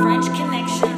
French Connection.